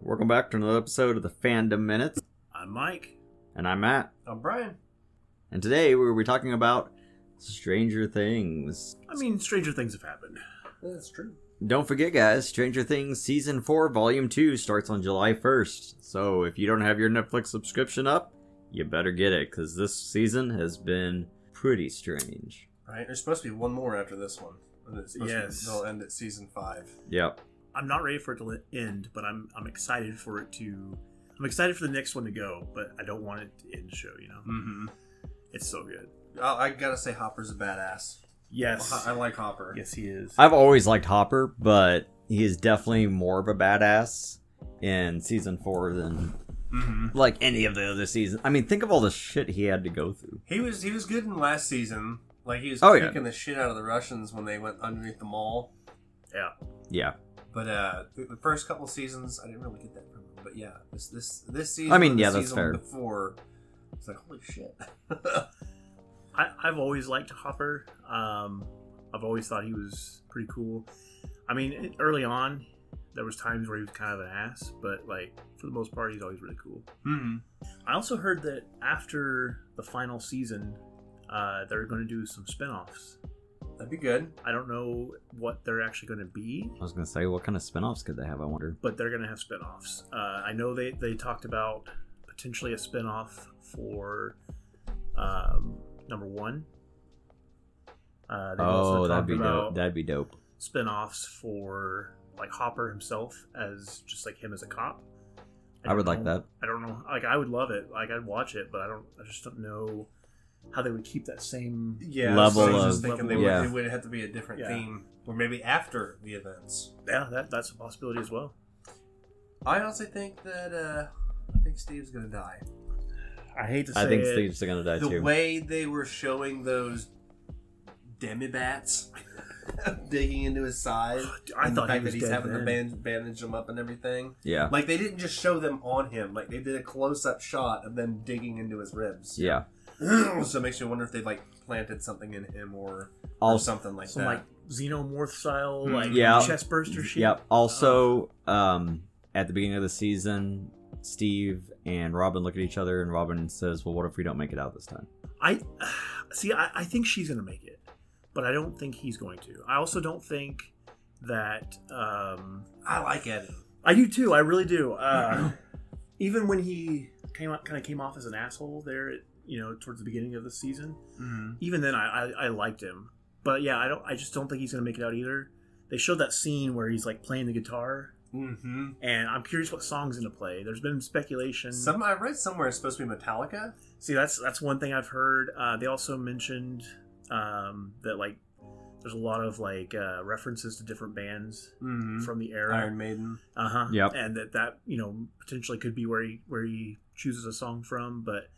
Welcome back to another episode of the Fandom Minutes, I'm Mike. and I'm Matt. I'm Brian. And today we'll be talking about Stranger Things. I mean, stranger things have happened. That's true. Don't forget, guys, Stranger Things Season 4, Volume 2 starts on July 1st. So if you don't have your Netflix subscription up, you better get it, because this season has been pretty strange. Right? There's supposed to be one more after this one. And it's Yes. to, they'll end at season five. Yep. I'm not ready for it to end, but I'm I'm excited for it to. I'm excited for the next one to go, but I don't want it to end the show. You know, Mm-hmm. it's so good. I, I gotta say, Hopper's a badass. Yes, I like Hopper. yes, he is. I've always liked Hopper, but he is definitely more of a badass in Season 4 than Mm-hmm. like any of the other seasons. I mean, think of all the shit he had to go through. He was he was good in last season. Like he was Oh, yeah. the shit out of the Russians when they went underneath the mall. yeah, Yeah. But uh, the, the first couple seasons, I didn't really get that from him. But yeah, this this this season. I mean, and the yeah, that's season fair. Before, it's like holy shit. I, I've always liked Hopper. Um, I've always thought he was pretty cool. I mean, early on, there was times where he was kind of an ass, but like for the most part, he's always really cool. mm-hmm. I also heard that after the final season, uh, they're going to do some spin-offs. That'd be good. I don't know what they're actually going to be, I was gonna say, what kind of spin-offs could they have? I wonder. but they're going to have spin-offs. Uh, I know they, they talked about potentially a spin-off for um, number one. Uh, they've also Oh, that'd be dope. That'd be dope. spin-offs for like Hopper himself as just like him as a cop. I would don't like that. I don't know. Like I would love it. Like I'd watch it, but I don't. I just don't know how they would keep that same. Yeah, Level so I was just of- thinking they yeah. would, it would have to be a different Yeah. theme, or maybe after the events. Yeah, that that's a possibility as well. I honestly think that uh, I think Steve's gonna die. I hate to say I think it. Steve's gonna die the too. The way they were showing those demobats digging into his side, I and the thought he fact was that he's dead having to band- bandage them up and everything. yeah. Like they didn't just show them on him; like they did a close-up shot of them digging into his ribs. Yeah. so it makes you wonder if they like planted something in him or, or something like Some that. like xenomorph style, Mm. like Yeah. chest burster shit. Yep. Also, um, at the beginning of the season, Steve and Robin look at each other, and Robin says, "Well, what if we don't make it out this time?" I see. I, I think she's gonna make it, but I don't think he's going to. I also don't think that. Um, I like Eddie. I do too. I really do. Uh, even when he came out, kind of came off as an asshole there, at, you know, towards the beginning of the season. Mm-hmm. Even then, I, I, I liked him. But yeah, I don't. I just don't think he's gonna make it out either. They showed that scene where he's like playing the guitar, Mm-hmm. and I'm curious what song's gonna play. There's been speculation. Some I read somewhere it's supposed to be Metallica. See, that's that's one thing I've heard. Uh, they also mentioned um, that like there's a lot of like uh, references to different bands Mm-hmm. from the era. Iron Maiden. Uh huh. Yep. And that that you know potentially could be where he where he chooses a song from, but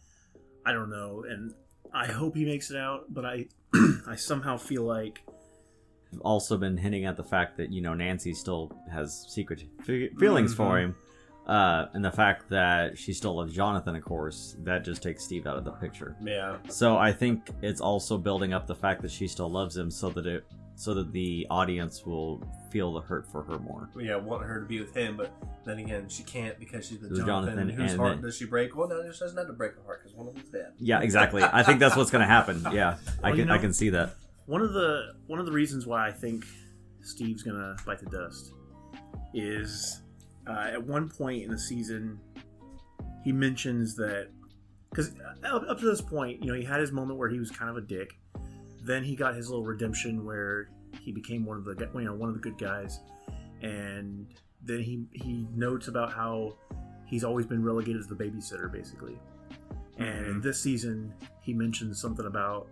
I don't know. And I hope he makes it out, but I I somehow feel like I've also been hinting at the fact that you know Nancy still has secret fe- feelings for Mhm. him, uh, and the fact that she still loves Jonathan, of course, that just takes Steve out of the picture. Yeah. So I think it's also building up the fact that she still loves him, so that it so that the audience will feel the hurt for her more. Yeah, want her to be with him, but then again, she can't because she's There's Jonathan. Jonathan, whose and heart then- does she break? Well, no, she doesn't have to break a heart because one of them's dead. Yeah, exactly. I think that's what's going to happen. Yeah, I can you know- I can see that. One of the one of the reasons why I think Steve's gonna bite the dust is uh, at one point in the season he mentions that because up, up to this point, you know, he had his moment where he was kind of a dick. Then he got his little redemption where he became one of the you know one of the good guys, and then he he notes about how he's always been relegated as the babysitter basically. And in this season, he mentions something about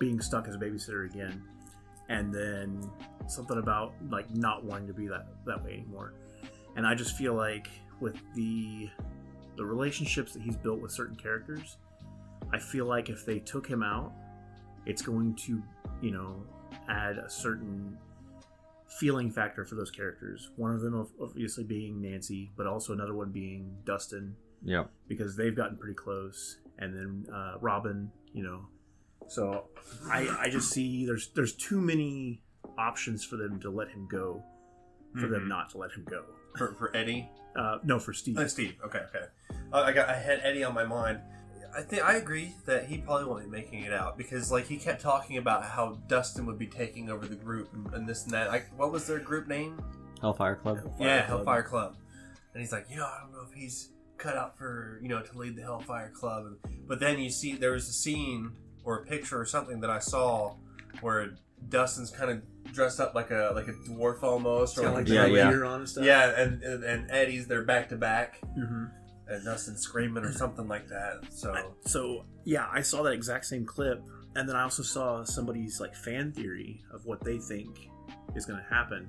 being stuck as a babysitter again, and then something about like not wanting to be that that way anymore. And I just feel like with the the relationships that he's built with certain characters, I feel like if they took him out, it's going to you know add a certain feeling factor for those characters. One of them obviously being Nancy, but also another one being Dustin Yeah. because they've gotten pretty close, and then uh, Robin, you know. So I I just see there's there's too many options for them to let him go, for them Mhm. not to let him go. for, for Eddie. Uh, no, for Steve. Uh, Steve. Okay, okay. Uh, I got. I had Eddie on my mind. I think I agree that he probably won't be making it out because, like, he kept talking about how Dustin would be taking over the group and, and this and that. Like, what was their group name? Hellfire Club. yeah, Club. Hellfire Club. And he's like, you know, I don't know if he's cut out for you know to lead the Hellfire Club. And, but then you see there was a scene or a picture or something that I saw where Dustin's kind of dressed up like a like a dwarf almost, or like like Yeah, yeah. gear on and stuff. yeah, and, and and Eddie's they're back to back, hmm and Dustin's screaming or something like that. So So yeah, I saw that exact same clip, and then I also saw somebody's like fan theory of what they think is going to happen.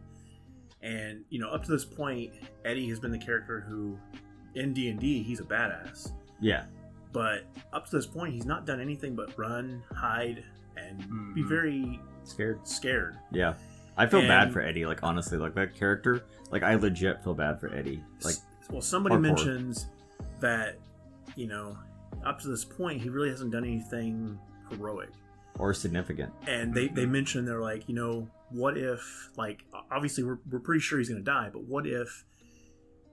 And you know, up to this point, Eddie has been the character who, in D and D, he's a badass. Yeah. But up to this point, he's not done anything but run, hide, and be Mhm. very Scared. scared. Yeah. I feel bad for Eddie. Like honestly, like that character. Like I legit feel bad for Eddie. Like well, somebody hardcore. mentions that you know, up to this point, he really hasn't done anything heroic. or significant. and they they mentioned they're like you know what if like obviously we're, we're pretty sure he's gonna die but what if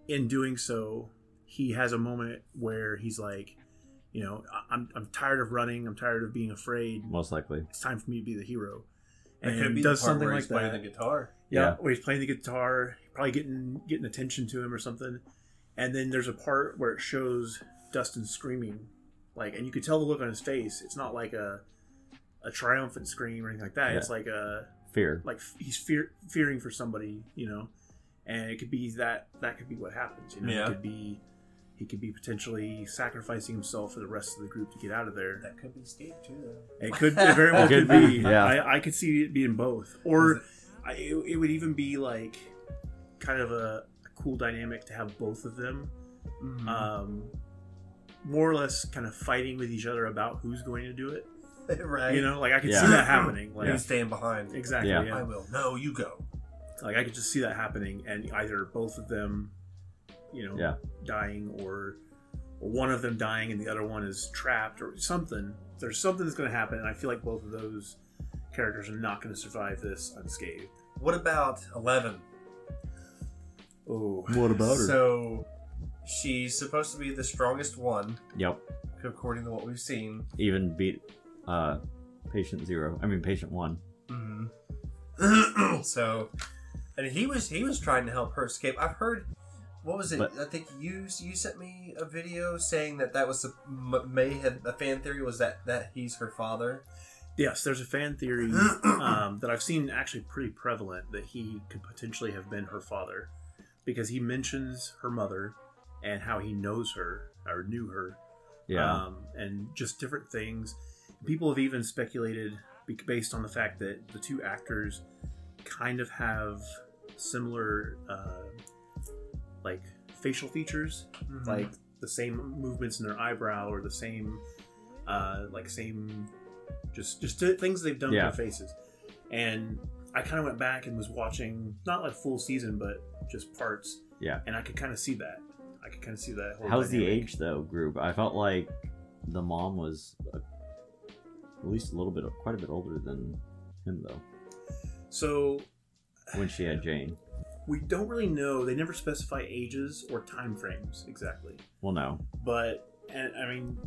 in doing so he has a moment where he's like you know I- i'm, I'm tired of running i'm tired of being afraid Most likely. it's time for me to be the hero it and could be does the part something where like he's playing that the guitar. yeah, Yeah. where he's playing the guitar probably getting getting attention to him or something and then there's a part where it shows dustin screaming like and you could tell the look on his face it's not like a a triumphant scream or anything like that Yeah. it's like a Fear. like he's fear fearing for somebody you know and it could be that that could be what happens you know Yeah. it could be he could be potentially sacrificing himself for the rest of the group to get out of there That could be Steve too. Though. it could it very well could could be, be yeah. I, I could see it being both or Is I, it, it would even be like kind of a, a cool dynamic to have both of them Mhm. um, more or less kind of fighting with each other about who's going to do it right? you know like i could Yeah. see that happening like He's staying behind. exactly Yeah. yeah. I will. No, you go. like i could just see that happening and either both of them you know Yeah. dying or or one of them dying and the other one is trapped or something there's something that's going to happen and i feel like both of those characters are not going to survive this unscathed What about Eleven? oh What about her? So she's supposed to be the strongest one, Yep. according to what we've seen. Even beat uh patient zero. I mean patient one. Mm-hmm. so, and he was he was trying to help her escape. I've heard. What was it? But- I think you you sent me a video saying that that was a, m- may have a fan theory was that that he's her father. yes there's a fan theory um, that i've seen actually pretty prevalent that he could potentially have been her father because he mentions her mother and how he knows her or knew her Yeah. um, and just different things. People have even speculated based on the fact that the two actors kind of have similar, uh, like facial features, Mm-hmm. like the same movements in their eyebrow or the same, uh, like same, just just things they've done Yeah. with their faces. And I kind of went back and was watching not like full season, but just parts. Yeah. and I could kind of see that. I could kind of see that. Whole How's the age though, group? I felt like the mom was uh, at least a little bit, quite a bit older than him though. So When she had Jane. We don't really know. They never specify ages or time frames exactly. Well, no. But and I mean,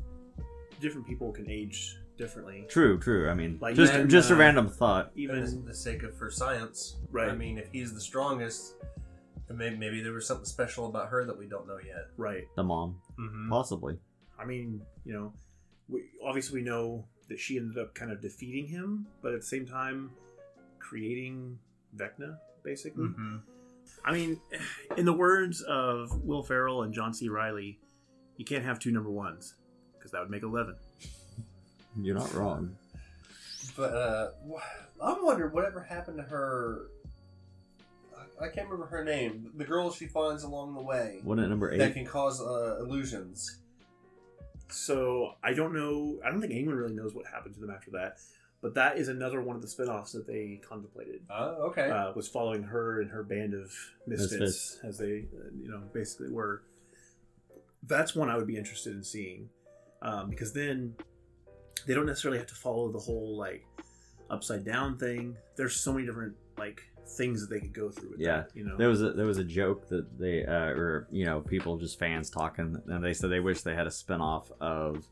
different people can age differently. True, true. I mean, Like, just then, just a uh, random thought. even Even the sake of for science. Right. I mean, if he's the strongest, then maybe, maybe there was something special about her that we don't know yet. right. The mom, Mm-hmm. possibly. I mean, you know, we obviously we know that she ended up kind of defeating him, but at the same time, creating Vecna basically. Mm-hmm. I mean, in the words of Will Ferrell and John C. Reilly, you can't have two number ones because that would make eleven. You're not wrong. But uh, I'm wondering whatever happened to her. I- I can't remember her name. The girl she finds along the way Wasn't it number that can cause uh, illusions. So I don't know. I don't think anyone really knows what happened to them after that. But that is another one of the spin-offs that they contemplated. Oh, okay. Uh, was following her and her band of misfits, Misfits. as they, uh, you know, basically were. That's one I would be interested in seeing, um, because then they don't necessarily have to follow the whole like upside down thing. There's so many different like things that they could go through. With Yeah. that, you know. There was a there was a joke that they uh, or you know people just fans talking and they said they wish they had a spinoff of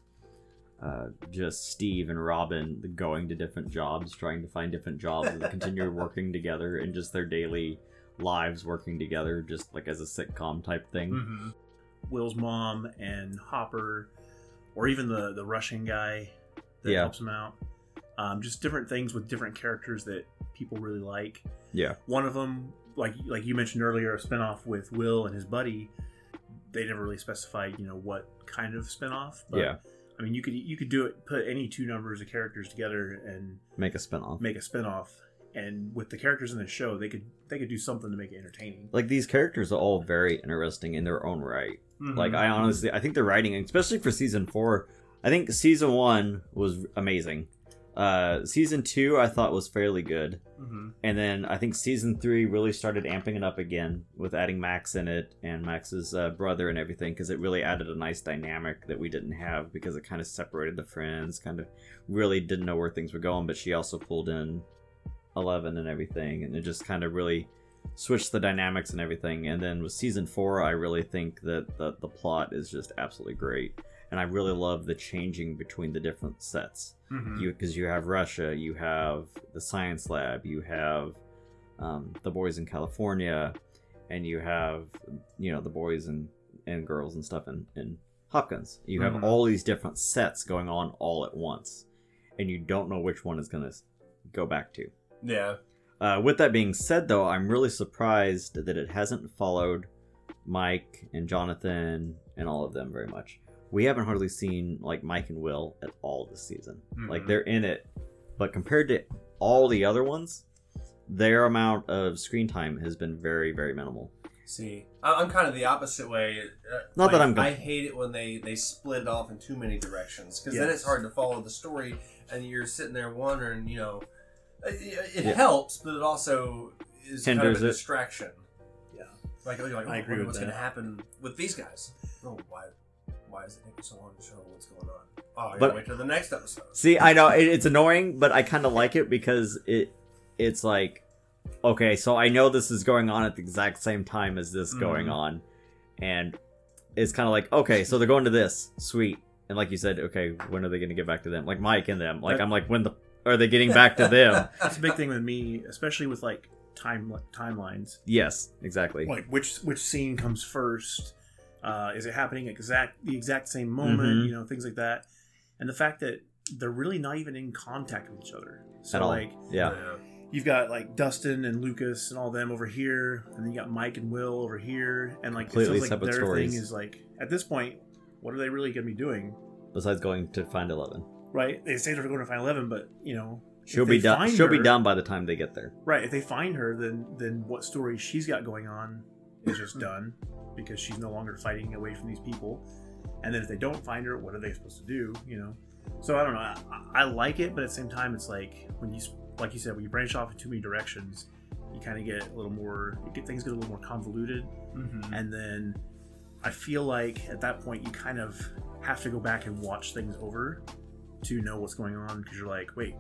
uh, just Steve and Robin going to different jobs, trying to find different jobs and continue working together and just their daily lives working together, just like as a sitcom type thing. hmm Will's mom and Hopper, or even the the Russian guy that Yeah. helps him out. Um, just different things with different characters that people really like. Yeah, One of them, like like you mentioned earlier, a spinoff with Will and his buddy. They never really specified, you know, what kind of spinoff. But, yeah, I mean, you could you could do it, put any two numbers of characters together and make a spinoff. make a spinoff. And with the characters in the show, they could they could do something to make it entertaining. Like these characters are all very interesting in their own right. Mm-hmm. Like I honestly, I think the writing, especially for season four, I think season one was amazing. Uh, season two I thought was fairly good, hmm and then I think season three really started amping it up again with adding Max in it and Max's uh, brother and everything because it really added a nice dynamic that we didn't have because it kind of separated the friends, kind of really didn't know where things were going. But she also pulled in Eleven and everything, and it just kind of really switched the dynamics and everything. And then with season four, I really think that the, the plot is just absolutely great. And I really love the changing between the different sets. hmm You because you have Russia, you have the science lab, you have um, the boys in California, and you have you know the boys and, and girls and stuff in, in Hawkins. You have Mhm. all these different sets going on all at once, and you don't know which one is going to go back to. Yeah. Uh, with that being said, though, I'm really surprised that it hasn't followed Mike and Jonathan and all of them very much. We haven't hardly seen like Mike and Will at all this season. Like Mhm. they're in it, but compared to all the other ones, their amount of screen time has been very, very minimal. See, I- I'm kind of the opposite way. Uh, Not that I'm go- I hate it when they they split it off in too many directions because then it's hard to follow the story, and you're sitting there wondering, you know, it, it Yeah. helps, but it also is kind of a it. distraction. Yeah. Like, you're like, oh, I I agree with what's going to happen with these guys. Oh, why? Why is it taking so long to show what's going on? Oh, I gotta wait till the next episode. See, I know it, it's annoying, but I kind of like it because it it's like okay, so I know this is going on at the exact same time as this going Mhm. on, and it's kind of like okay, so they're going to this, sweet, and like you said, okay, when are they going to get back to them? Like Mike and them, like But- I'm like when the are they getting back to them? That's a big thing with me, especially with like time timelines. yes, exactly. Like which which scene comes first? Uh, is it happening exact the exact same moment? Mhm. You know, things like that. And the fact that they're really not even in contact with each other. So At all. like Yeah, you've got like Dustin and Lucas and all them over here, and then you got Mike and Will over here, and like Completely it feels like their stories. thing is like at this point, what are they really going to be doing? besides going to find Eleven, Right? They say they're going to find Eleven, but you know, she'll be done. She'll be her- done by the time they get there. Right. If they find her, then then what story she's got going on is just done because she's no longer fighting away from these people. And then if they don't find her, what are they supposed to do? You know. So I don't know. I, I like it, but at the same time, it's like when you, like you said, when you branch off in too many directions, you kind of get a little more. You get things get a little more convoluted, Mm-hmm. and then I feel like at that point you kind of have to go back and watch things over to know what's going on because you're like, wait,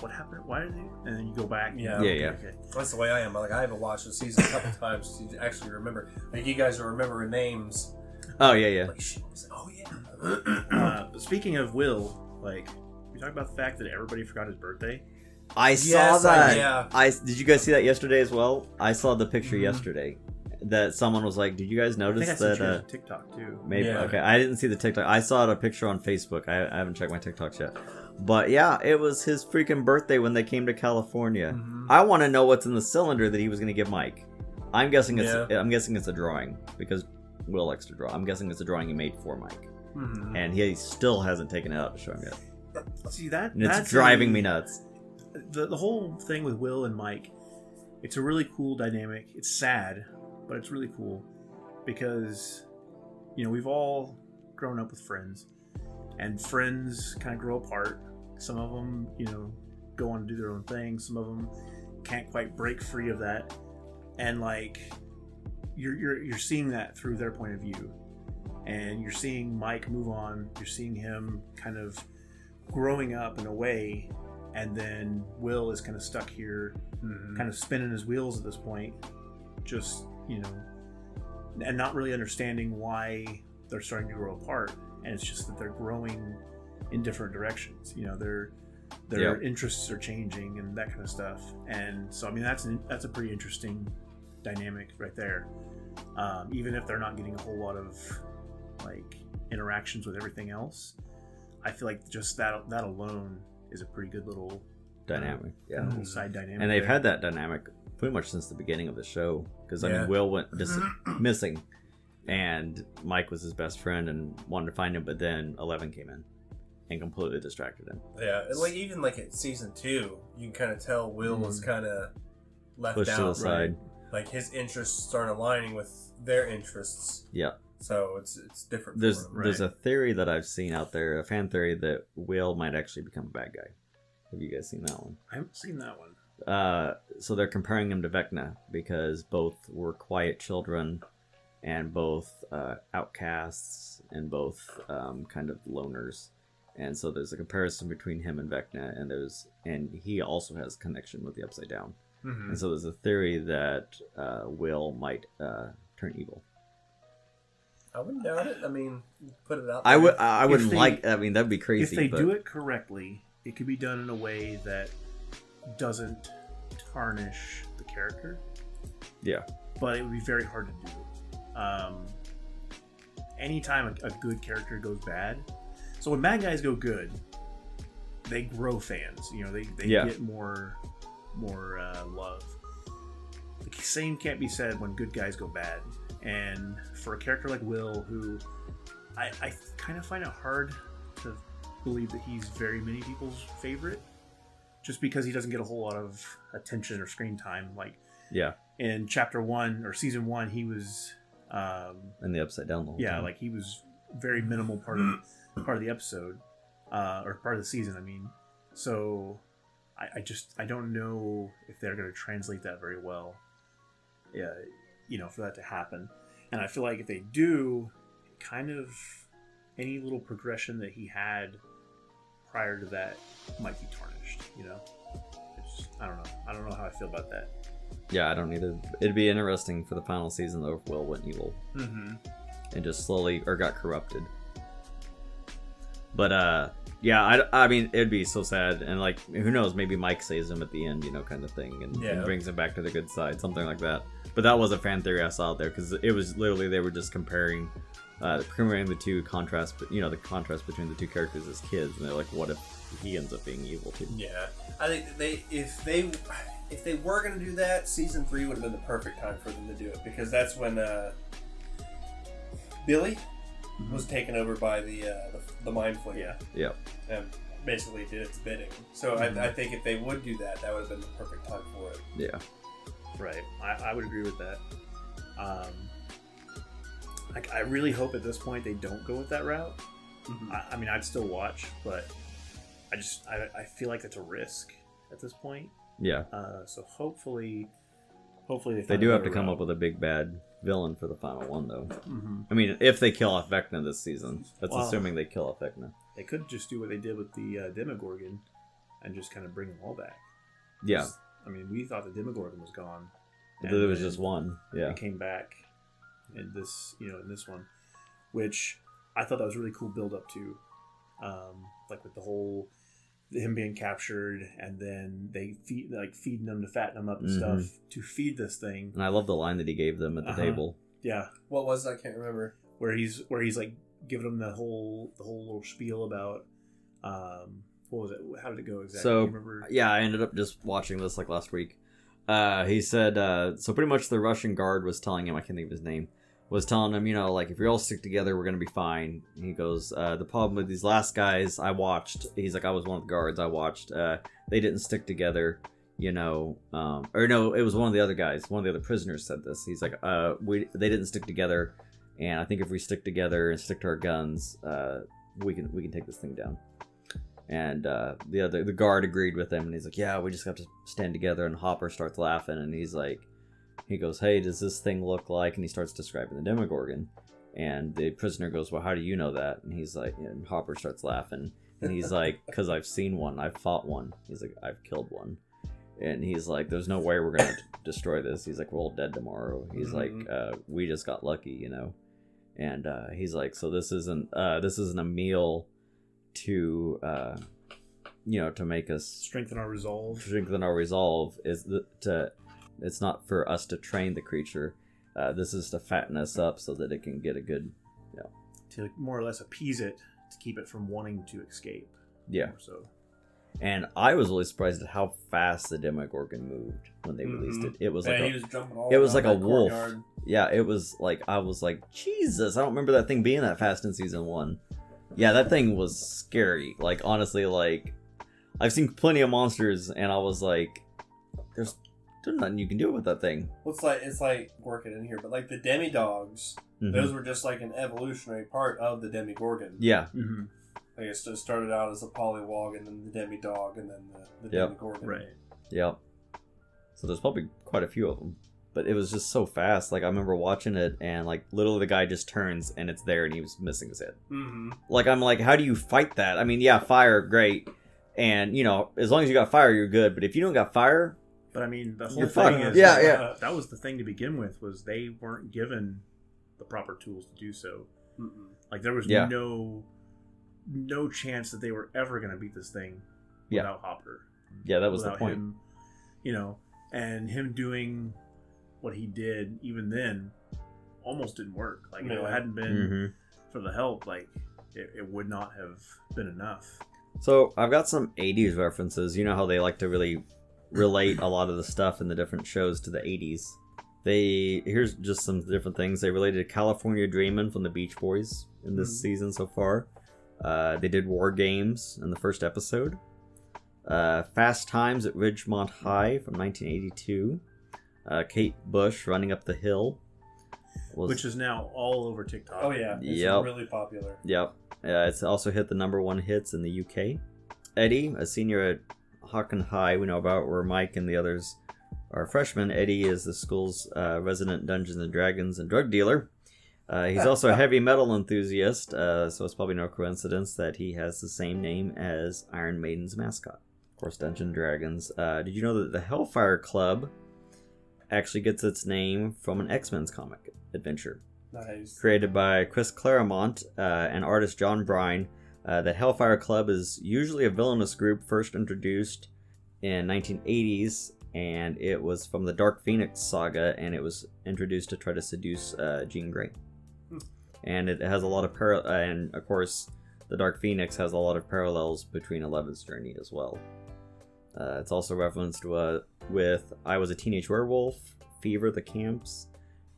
what happened? Why are they? And then you go back. and Yeah. okay, Yeah, yeah. okay. That's the way I am. Like I haven't watched the season a couple times to actually remember. Like you guys are remembering names. Oh yeah, yeah. Like shit. it's like, Oh yeah. Uh, but speaking of Will, like we talked about the fact that everybody forgot his birthday. I saw Yes, I- that. yeah. I did you guys see that yesterday as well? I saw the picture Mhm. yesterday that someone was like, "Did you guys I think I notice that?" Uh, TikTok too. maybe Yeah. okay. I didn't see the TikTok. I saw it a picture on Facebook. I, I haven't checked my TikToks yet, but yeah, it was his freaking birthday when they came to California. Mhm. I want to know what's in the cylinder that he was going to give Mike. I'm guessing it's Yeah. I'm guessing it's a drawing because Will likes to draw. I'm guessing it's a drawing he made for Mike, Mhm. and he still hasn't taken it out to show him yet. See that? And it's driving a- me nuts. The the whole thing with Will and Mike, it's a really cool dynamic. It's sad, but it's really cool because you know we've all grown up with friends, and friends kind of grow apart. Some of them, you know, go on to do their own thing. Some of them can't quite break free of that, and like you're you're you're seeing that through their point of view, and you're seeing Mike move on. You're seeing him kind of growing up in a way, and then Will is kind of stuck here, Mhm. kind of spinning his wheels at this point, just you know, and not really understanding why they're starting to grow apart. And it's just that they're growing in different directions. You know, their their interests are changing and that kind of stuff. And so, I mean, that's an, that's a pretty interesting dynamic right there. Um, even if they're not getting a whole lot of like interactions with everything else, I feel like just that that alone is a pretty good little Dynamic. Yeah. little side dynamic. And they've there. had that dynamic pretty much since the beginning of the show. Because I Yeah. mean, Will went dis- missing, and Mike was his best friend and wanted to find him, but then Eleven came in and completely distracted him, Yeah, and like even like at season two, you can kind of tell Will was kind of left pushed to the out. side. Like his interests start aligning with their interests, Yeah. so it's it's different. There's for him. there's a theory that I've seen out there, a fan theory that Will might actually become a bad guy. Have you guys seen that one? I haven't seen that one. Uh, so they're comparing him to Vecna because both were quiet children, and both uh, outcasts, and both um, kind of loners. And so there's a comparison between him and Vecna, and there's and he also has connection with the Upside Down. Mhm. And so there's a theory that uh, Will might uh, turn evil. I wouldn't doubt it. I mean, put it out. I would. I wouldn't they- like. I mean, that'd be crazy. if they but do it correctly, it could be done in a way that doesn't tarnish the character. Yeah. But it would be very hard to do. Um, anytime a, a good character goes bad, so when bad guys go good, they grow fans. You know, they, they Yeah. get more more uh, love. The same can't be said when good guys go bad. And for a character like Will, who I, I kind of find it hard to believe that he's very many people's favorite, just because he doesn't get a whole lot of attention or screen time. Like yeah, in chapter one or season one, he was, um, and the Upside Down. The whole yeah, time. like he was very minimal part of part of the episode, uh, or part of the season. I mean, so I, I just I don't know if they're going to translate that very well. Yeah, you know, for that to happen, and I feel like if they do, kind of any little progression that he had prior to that might be tarnished. You know, it's, I don't know. I don't know how I feel about that. yeah, I don't either. It'd be interesting for the final season though if Will went evil. Mm-hmm. and just slowly or got corrupted. But uh yeah, I, I mean it'd be so sad and like who knows maybe Mike saves him at the end, you know, kind of thing, and, and brings him back to the good side, something like that. But that was a fan theory I saw out there because it was literally they were just comparing, uh, comparing the two contrast, you know, the contrast between the two characters as kids, and they're like, what if he ends up being evil too? Yeah, I think they if they if they were gonna do that, season three would have been the perfect time for them to do it because that's when uh, Billy was taken over by the uh, the, the mind flayer. Yeah. Yeah, and basically did its bidding. So Mhm. I, I think if they would do that, that would have been the perfect time for it. yeah, Right. I, I would agree with that. Um, like, I really hope at this point they don't go with that route. I, I mean, I'd still watch, but I just I, I feel like that's a risk at this point. yeah. Uh, so hopefully, hopefully they, They do have to come route. up with a big bad villain for the final one though. Mhm. I mean, if they kill off Vecna this season, that's Well- assuming they kill off Vecna. They could just do what they did with the uh, Demogorgon and just kind of bring them all back. Yeah, 'Cause, I mean, we thought the Demogorgon was gone. but and there was just one. Yeah. it came back in this you know in this one which i thought that was really cool build up to um like with the whole him being captured and then they feed like feeding them to fatten them up and Mhm. stuff to feed this thing And I love the line that he gave them at the Uh-huh. table. yeah What was it? I can't remember. where he's where he's like giving them the whole the whole little spiel about um what was it how did it go exactly So, Do remember Yeah, I ended up just watching this like last week. Uh, he said, uh, so pretty much the Russian guard was telling him, I can't think of his name, was telling him, you know, like if we all stick together, we're gonna be fine. He goes, uh, the problem with these last guys I watched, he's like, I was one of the guards I watched. Uh, they didn't stick together, you know, um, or no, it was one of the other guys, one of the other prisoners said this. He's like, uh, we they didn't stick together, and I think if we stick together and stick to our guns, uh, we can we can take this thing down. And uh, the other the guard agreed with him, and he's like, "Yeah, we just have to stand together." And Hopper starts laughing, and he's like, he goes, "Hey, does this thing look like?" And he starts describing the Demogorgon, and the prisoner goes, "Well, how do you know that?" And he's like, and Hopper starts laughing, and he's like, "Cause I've seen one, I've fought one." He's like, "I've killed one," and he's like, "There's no way we're gonna destroy this." He's like, "We're all dead tomorrow." He's Mhm. like, uh, "We just got lucky, you know." And uh, he's like, "So this isn't uh, this isn't a meal to." Uh, you know, to make us Strengthen our resolve. strengthen our resolve is to it's not for us to train the creature uh, this is to fatten us up so that it can get a good to more or less appease it to keep it from wanting to escape. yeah So and i was really surprised at how fast the demogorgon moved when they released Mhm. it it was like he a, was jumping all it was like a wolf. courtyard. yeah it was like i was like jesus i don't remember that thing being that fast in season one yeah that thing was scary like honestly like i've seen plenty of monsters and i was like there's there's nothing you can do with that thing Well, it's like it's like working in here, but like the demodogs, Mhm. those were just like an evolutionary part of the Demogorgon. yeah mhm. guess it started out as a polywog, and then the demi dog, and then the, the Yep. Demogorgon. right. Yep. So there's probably quite a few of them, but it was just so fast. Like I remember watching it, and like literally the guy just turns and it's there, and he was missing his head. Mm-hmm. Like I'm like, how do you fight that? I mean, yeah, fire, great, and you know, as long as you got fire, you're good. But if you don't got fire, But I mean, the whole You're thing fucked. is Yeah, that, yeah. that was the thing to begin with was they weren't given the proper tools to do so. Mm-mm. Like there was Yeah. no no chance that they were ever going to beat this thing Yeah. without Hopper. yeah, that was the point. Him, you know, and him doing what he did even then almost didn't work. Like if it hadn't been hmm for the help, like it, it would not have been enough. So I've got some '80s references. You know how they like to really relate a lot of the stuff in the different shows to the '80s. They here's just some different things. They related to California Dreamin' from the Beach Boys in this Mhm. season so far. Uh, they did War Games in the first episode. Uh, Fast Times at Ridgemont High from 1982. Uh, Kate Bush running up the hill. Was, Which is now all over TikTok. Oh yeah, it's Yep. really popular. Yep. Uh, it's also hit the number one hits in the UK. Eddie, a senior at Hawken High, we know about, where Mike and the others are freshmen. Eddie is the school's uh, resident Dungeons and Dragons and drug dealer. Uh, he's also a heavy metal enthusiast, uh, so it's probably no coincidence that he has the same name as Iron Maiden's mascot. Of course, Dungeons and Dragons. Uh, did you know that the Hellfire Club actually gets its name from an X Men's comic adventure? Nice. created by Chris Claremont uh, and artist John Byrne. Uh, the Hellfire Club is usually a villainous group first introduced in 1980s, and it was from the Dark Phoenix saga, and it was introduced to try to seduce uh, Jean Grey. Hmm. And it has a lot of par- uh, and of course, the Dark Phoenix has a lot of parallels between Eleven's journey as well. Uh, it's also referenced uh, with I Was a Teenage Werewolf, Fever the Camps,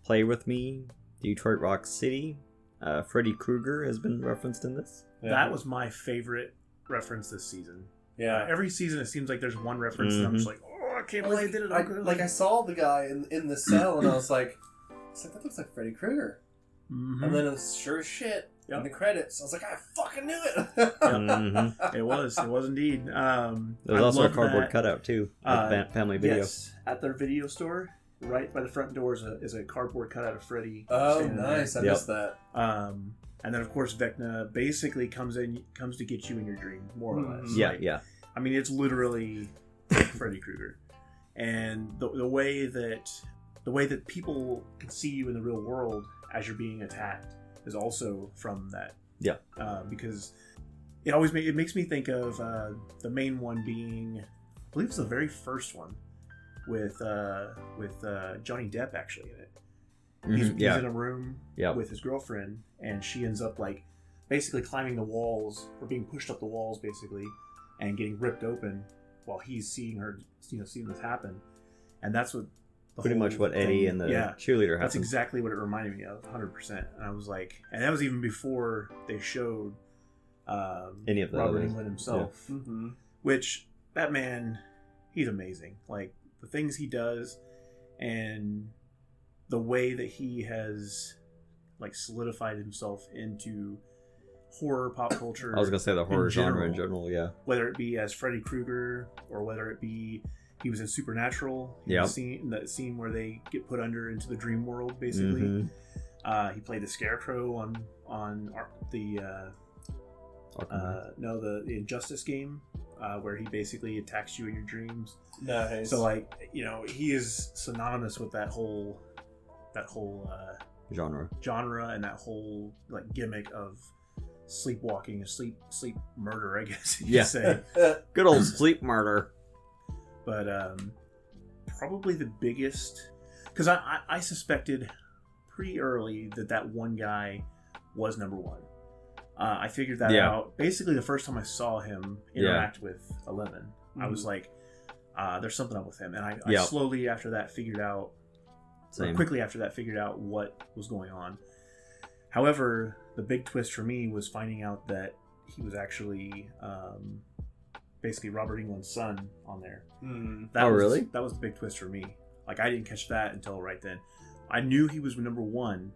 Play With Me, Detroit Rock City. Uh, Freddy Krueger has been referenced in this. Yeah. That was my favorite reference this season. yeah. Every season, it seems like there's one reference, and I'm just like, oh, I can't believe Like, they did it. I, I'm like I saw the guy in in the cell, and I was like, I was like, that looks like Freddy Krueger. Mhm. And then it was sure as shit Yep. in the credits. I was like, I fucking knew it. Mhm. it was, it was indeed. Um, There's I also a cardboard that, cutout too, at uh, Family Video. Yes, at their video store, right by the front door is a, is a cardboard cutout of Freddy. oh, standing there. nice! I Yep. missed that. Um, and then of course Vecna basically comes in, comes to get you in your dream, more or less. Mhm. Yeah, Like, yeah, I mean, it's literally Freddy Krueger, and the, the way that the way that people can see you in the real world as you're being attacked is also from that. Yeah. Uh, because it always ma- it makes me think of uh, the main one being, I believe it's the very first one with uh, with uh, Johnny Depp actually in it. He's, Mhm, he's in a room yeah. with his girlfriend, and she ends up like basically climbing the walls or being pushed up the walls, basically, and getting ripped open while he's seeing her, you know, seeing this happen. And that's what the Pretty much what Eddie and the yeah, cheerleader that's exactly what it reminded me of, hundred percent. And I was like, and that was even before they showed um, Any of the Robert others. England himself Mm-hmm. which that man he's amazing like the things he does and the way that he has like solidified himself into horror pop culture. I was gonna say the horror In genre in general. general. Yeah. whether it be as Freddy Krueger or whether it be he was in Supernatural. He Yep. was scene, that scene where they get put under into the dream world, basically. Mhm. Uh, he played the Scarecrow on on Ar- the uh, uh, no the, the Injustice game, uh, where he basically attacks you in your dreams. Nice. So like you know he is synonymous with that whole that whole uh, genre. genre and that whole like gimmick of sleepwalking, sleep sleep murder, I guess you Yeah. could say. Good old sleep murder. but um, probably the biggest because I, I, I suspected pretty early that that one guy was number one. Uh, I figured that Yeah. out basically the first time I saw him Yeah. interact with Eleven. I was like, uh, "There's something up with him," and I, I Yep. slowly after that figured out, or Same. quickly after that figured out what was going on. However, the big twist for me was finding out that he was actually um, basically Robert Englund's son on there. Hmm. That Oh, was, really? That was the big twist for me. Like I didn't catch that until right then. I knew he was number one,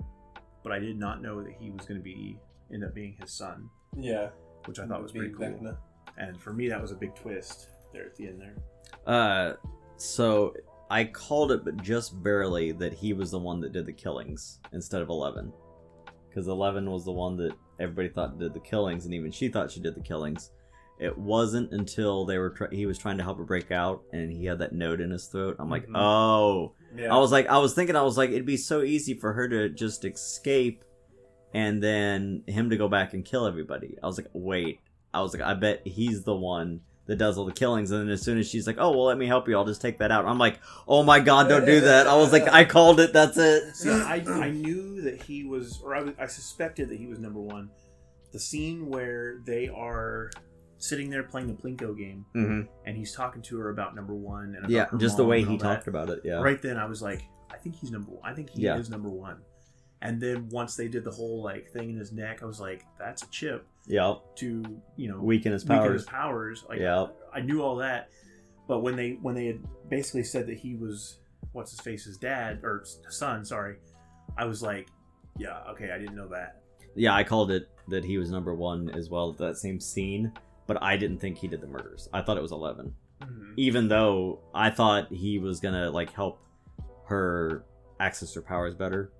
but I did not know that he was going to be end up being his son, Yeah. which I thought was pretty cool. Vecna. And for me, that was a big twist there at the end there. Uh, so I called it, but just barely, that he was the one that did the killings instead of Eleven, because Eleven was the one that everybody thought did the killings, and even she thought she did the killings. It wasn't until they were try- he was trying to help her break out, and he had that note in his throat. I'm like, Mhm. oh. Yeah. I was like, I was thinking, I was like, it'd be so easy for her to just escape, and then him to go back and kill everybody. I was like, wait. I was like, I bet he's the one that does all the killings. And then as soon as she's like, oh well, let me help you, I'll just take that out. I'm like, oh my god, don't do that. I was like, I called it. That's it. See, I, I knew that he was, or I, was- I suspected that he was number one. The scene where they are sitting there playing the Plinko game, hmm and he's talking to her about number one, and Yeah, just the way he that. talked about it. Yeah. Right then, I was like, I think he's number. one. I think he Yeah. is number one. And then once they did the whole like thing in his neck, I was like, that's a chip Yeah. to you know Weaken his weaken powers. his powers. Like, Yeah. I knew all that, but when they when they had basically said that he was what's his face, his dad or son, sorry, I was like, yeah, okay, I didn't know that. Yeah, I called it that he was number one as well. That same scene, but I didn't think he did the murders. I thought it was Eleven. Mm-hmm. even though I thought he was gonna like help her access her powers better,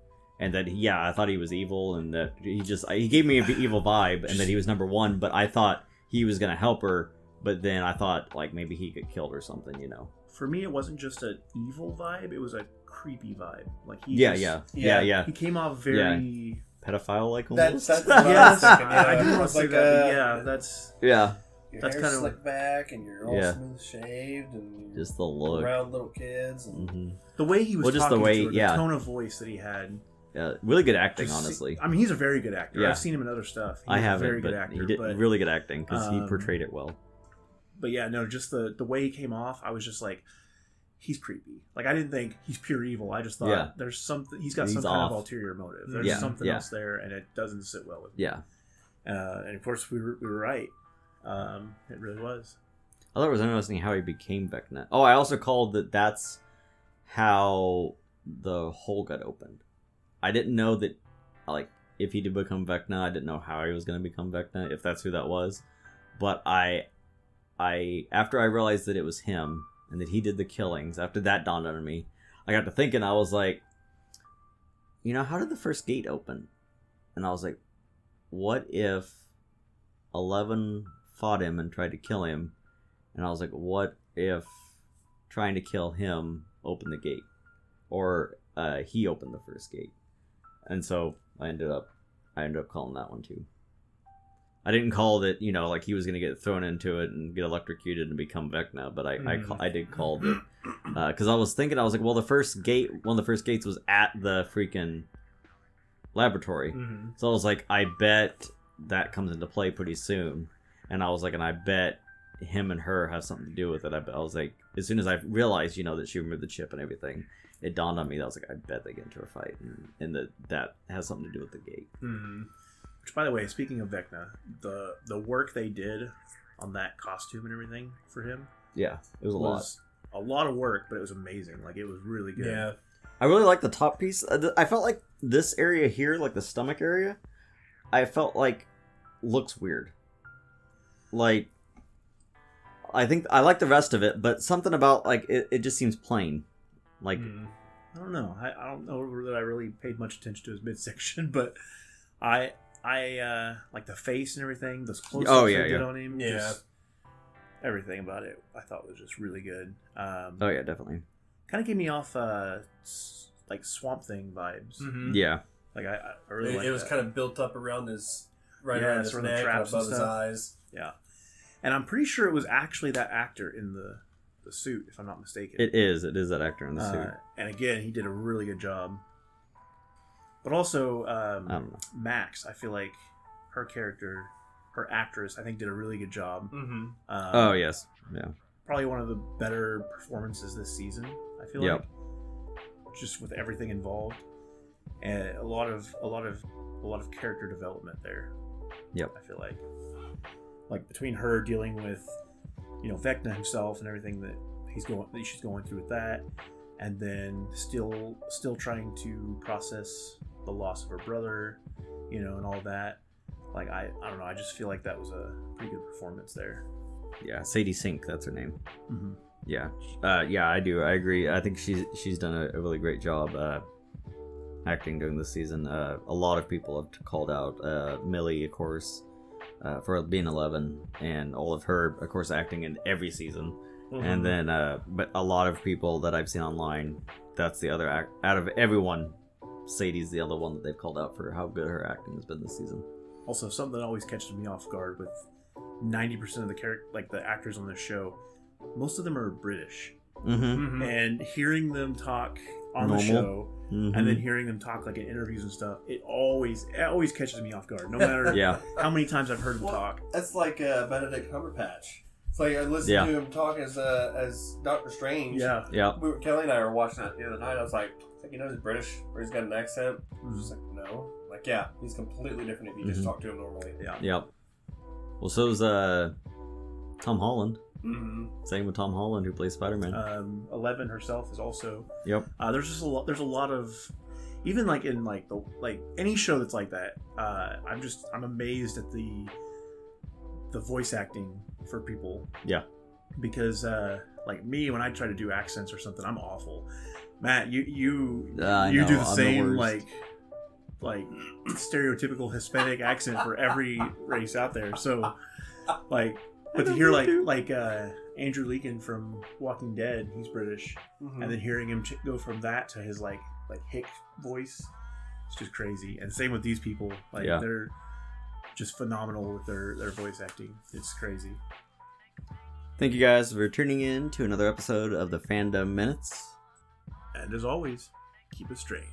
and that yeah, I thought he was evil, and that he just he gave me an evil vibe, and that he was number one. But I thought he was gonna help her, but then I thought like maybe he get killed or something, you know? For me, it wasn't just an evil vibe; it was a creepy vibe. Like he Yeah, just- yeah, Yeah. yeah, yeah, he came off very. Pedophile like That's- almost. that's- Yes, what I was thinking, I, I yeah. didn't want to say like, that, but uh, yeah, that's yeah, Your That's kinda- slicked back and you're all Yeah. smooth shaved and just the look. around little kids. And, hmm the way he was Well, just the talking way- to her, yeah. the tone of voice that he had. Yeah, really good acting, Just- honestly. I mean, he's a very good actor. Yeah. I've seen him in other stuff. He's I a haven't, very but good actor. he did but, really good acting because he um, portrayed it well. but yeah, no, just the the way he came off, I was just like, he's creepy. Like I didn't think he's pure evil. I just thought Yeah. there's something. He's got He's some kind of ulterior motive. There's Yeah, something else there, and it doesn't sit well with me. Yeah, Uh, and of course, we were we were right. Um, it really was. I thought it was interesting how he became Vecna. Oh, I also called that that's how the hole got opened. I didn't know that, like, if he did become Vecna, I didn't know how he was going to become Vecna, if that's who that was. But I, I after I realized that it was him and that he did the killings, after that dawned on me, I got to thinking. I was like, you know, how did the first gate open? And I was like, what if Eleven fought him and tried to kill him? And I was like, what if trying to kill him opened the gate? Or uh, he opened the first gate. And so I ended up I ended up calling that one too. I didn't call that, you know, like he was going to get thrown into it and get electrocuted and become Vecna, but I I, Mhm. I did call it because I was thinking I was like, well, the first gate, one of the first gates was at the freaking laboratory, Mm-hmm. so I was like, I bet that comes into play pretty soon. And I was like, and I bet him and her have something to do with it. I, bet- I was like, as soon as I realized, you know, that she removed the chip and everything, it dawned on me that I was like, I bet they get into a fight, and, and that that has something to do with the gate. hmm Which, by the way, speaking of Vecna, the the work they did on that costume and everything for him Yeah, it was a lot. a lot of work, but it was amazing. Like it was really good. yeah. I really like the top piece. Uh, I felt like this area here, like the stomach area, I felt like looks weird. Like, I think I like the rest of it, but something about like it, it just seems plain. Like, Mm. I don't know. I, I don't know that I really paid much attention to his midsection, but I I uh like the face and everything. Those close ups Oh, they yeah, did yeah. on him. Yeah. just everything about it I thought was just really good. Um, oh yeah, definitely. kind of gave me off uh like Swamp Thing vibes. Mhm. Yeah, Like I, I really It, liked it was that. kind of built up around his right Yeah, around his sort the neck, traps and above his eyes. yeah, and I'm pretty sure it was actually that actor in the the suit, if I'm not mistaken. it is. It is that actor in the suit. Uh, and again, he did a really good job. But also, um, I don't know. Max, I feel like her character, her actress, I think did a really good job. Mm-hmm. Um, Oh yes, yeah. probably one of the better performances this season. I feel Yep. like just with everything involved, and a lot of a lot of a lot of character development there. Yep. I feel like like between her dealing with you know Vecna himself and everything that he's going that she's going through with that, and then still still trying to process the loss of her brother, you know, and all that. Like I I don't know. I just feel like that was a pretty good performance there. Yeah, Sadie Sink, that's her name. Mm-hmm. Yeah, uh, yeah, I do. I agree. I think she's she's done a, a really great job uh, acting during this season. Uh, a lot of people have called out uh, Millie, of course, uh, for being Eleven, and all of her, of course, acting in every season. Mm-hmm. And then, uh, but a lot of people that I've seen online, that's the other act out of everyone. Sadie's the other one that they've called out for how good her acting has been this season. Also, something that always catches me off guard with ninety percent of the character, like the actors on this show, most of them are British, Mm-hmm. Mm-hmm. and hearing them talk on the show, Mm-hmm. and then hearing them talk like in interviews and stuff, it always it always catches me off guard. No matter yeah, how many times I've heard them Well, talk. That's like uh, Benedict Cumberbatch. It's like I listened Yeah. to him talk as uh, as Doctor Strange. Yeah, yeah, We were, Kelly and I were watching that the other night. I was like, it's like you know he's British or he's got an accent. I was just like, no. Like, yeah, he's completely different if you just Mhm. talk to him normally. yeah. yep. Well, so's uh, Tom Holland. Mm-hmm. Same with Tom Holland, who plays Spider Man. Um, Eleven herself is also. yep. Uh, there's just a lot. There's a lot of, even like in like the like any show that's like that. Uh, I'm just I'm amazed at the, the voice acting for people. Yeah. Because uh, like me, when I try to do accents or something, I'm awful. Matt, you you Uh, you know, do the I'm same worst. like like stereotypical Hispanic accent for every race out there. So like, but to hear like to. like uh, Andrew Lincoln from Walking Dead, he's British Mm-hmm. and then hearing him ch- go from that to his like like hick voice it's just crazy and same with these people like Yeah. they're just phenomenal with their their voice acting it's crazy Thank you guys for tuning in to another episode of the Fandom Minutes. and as always keep it strange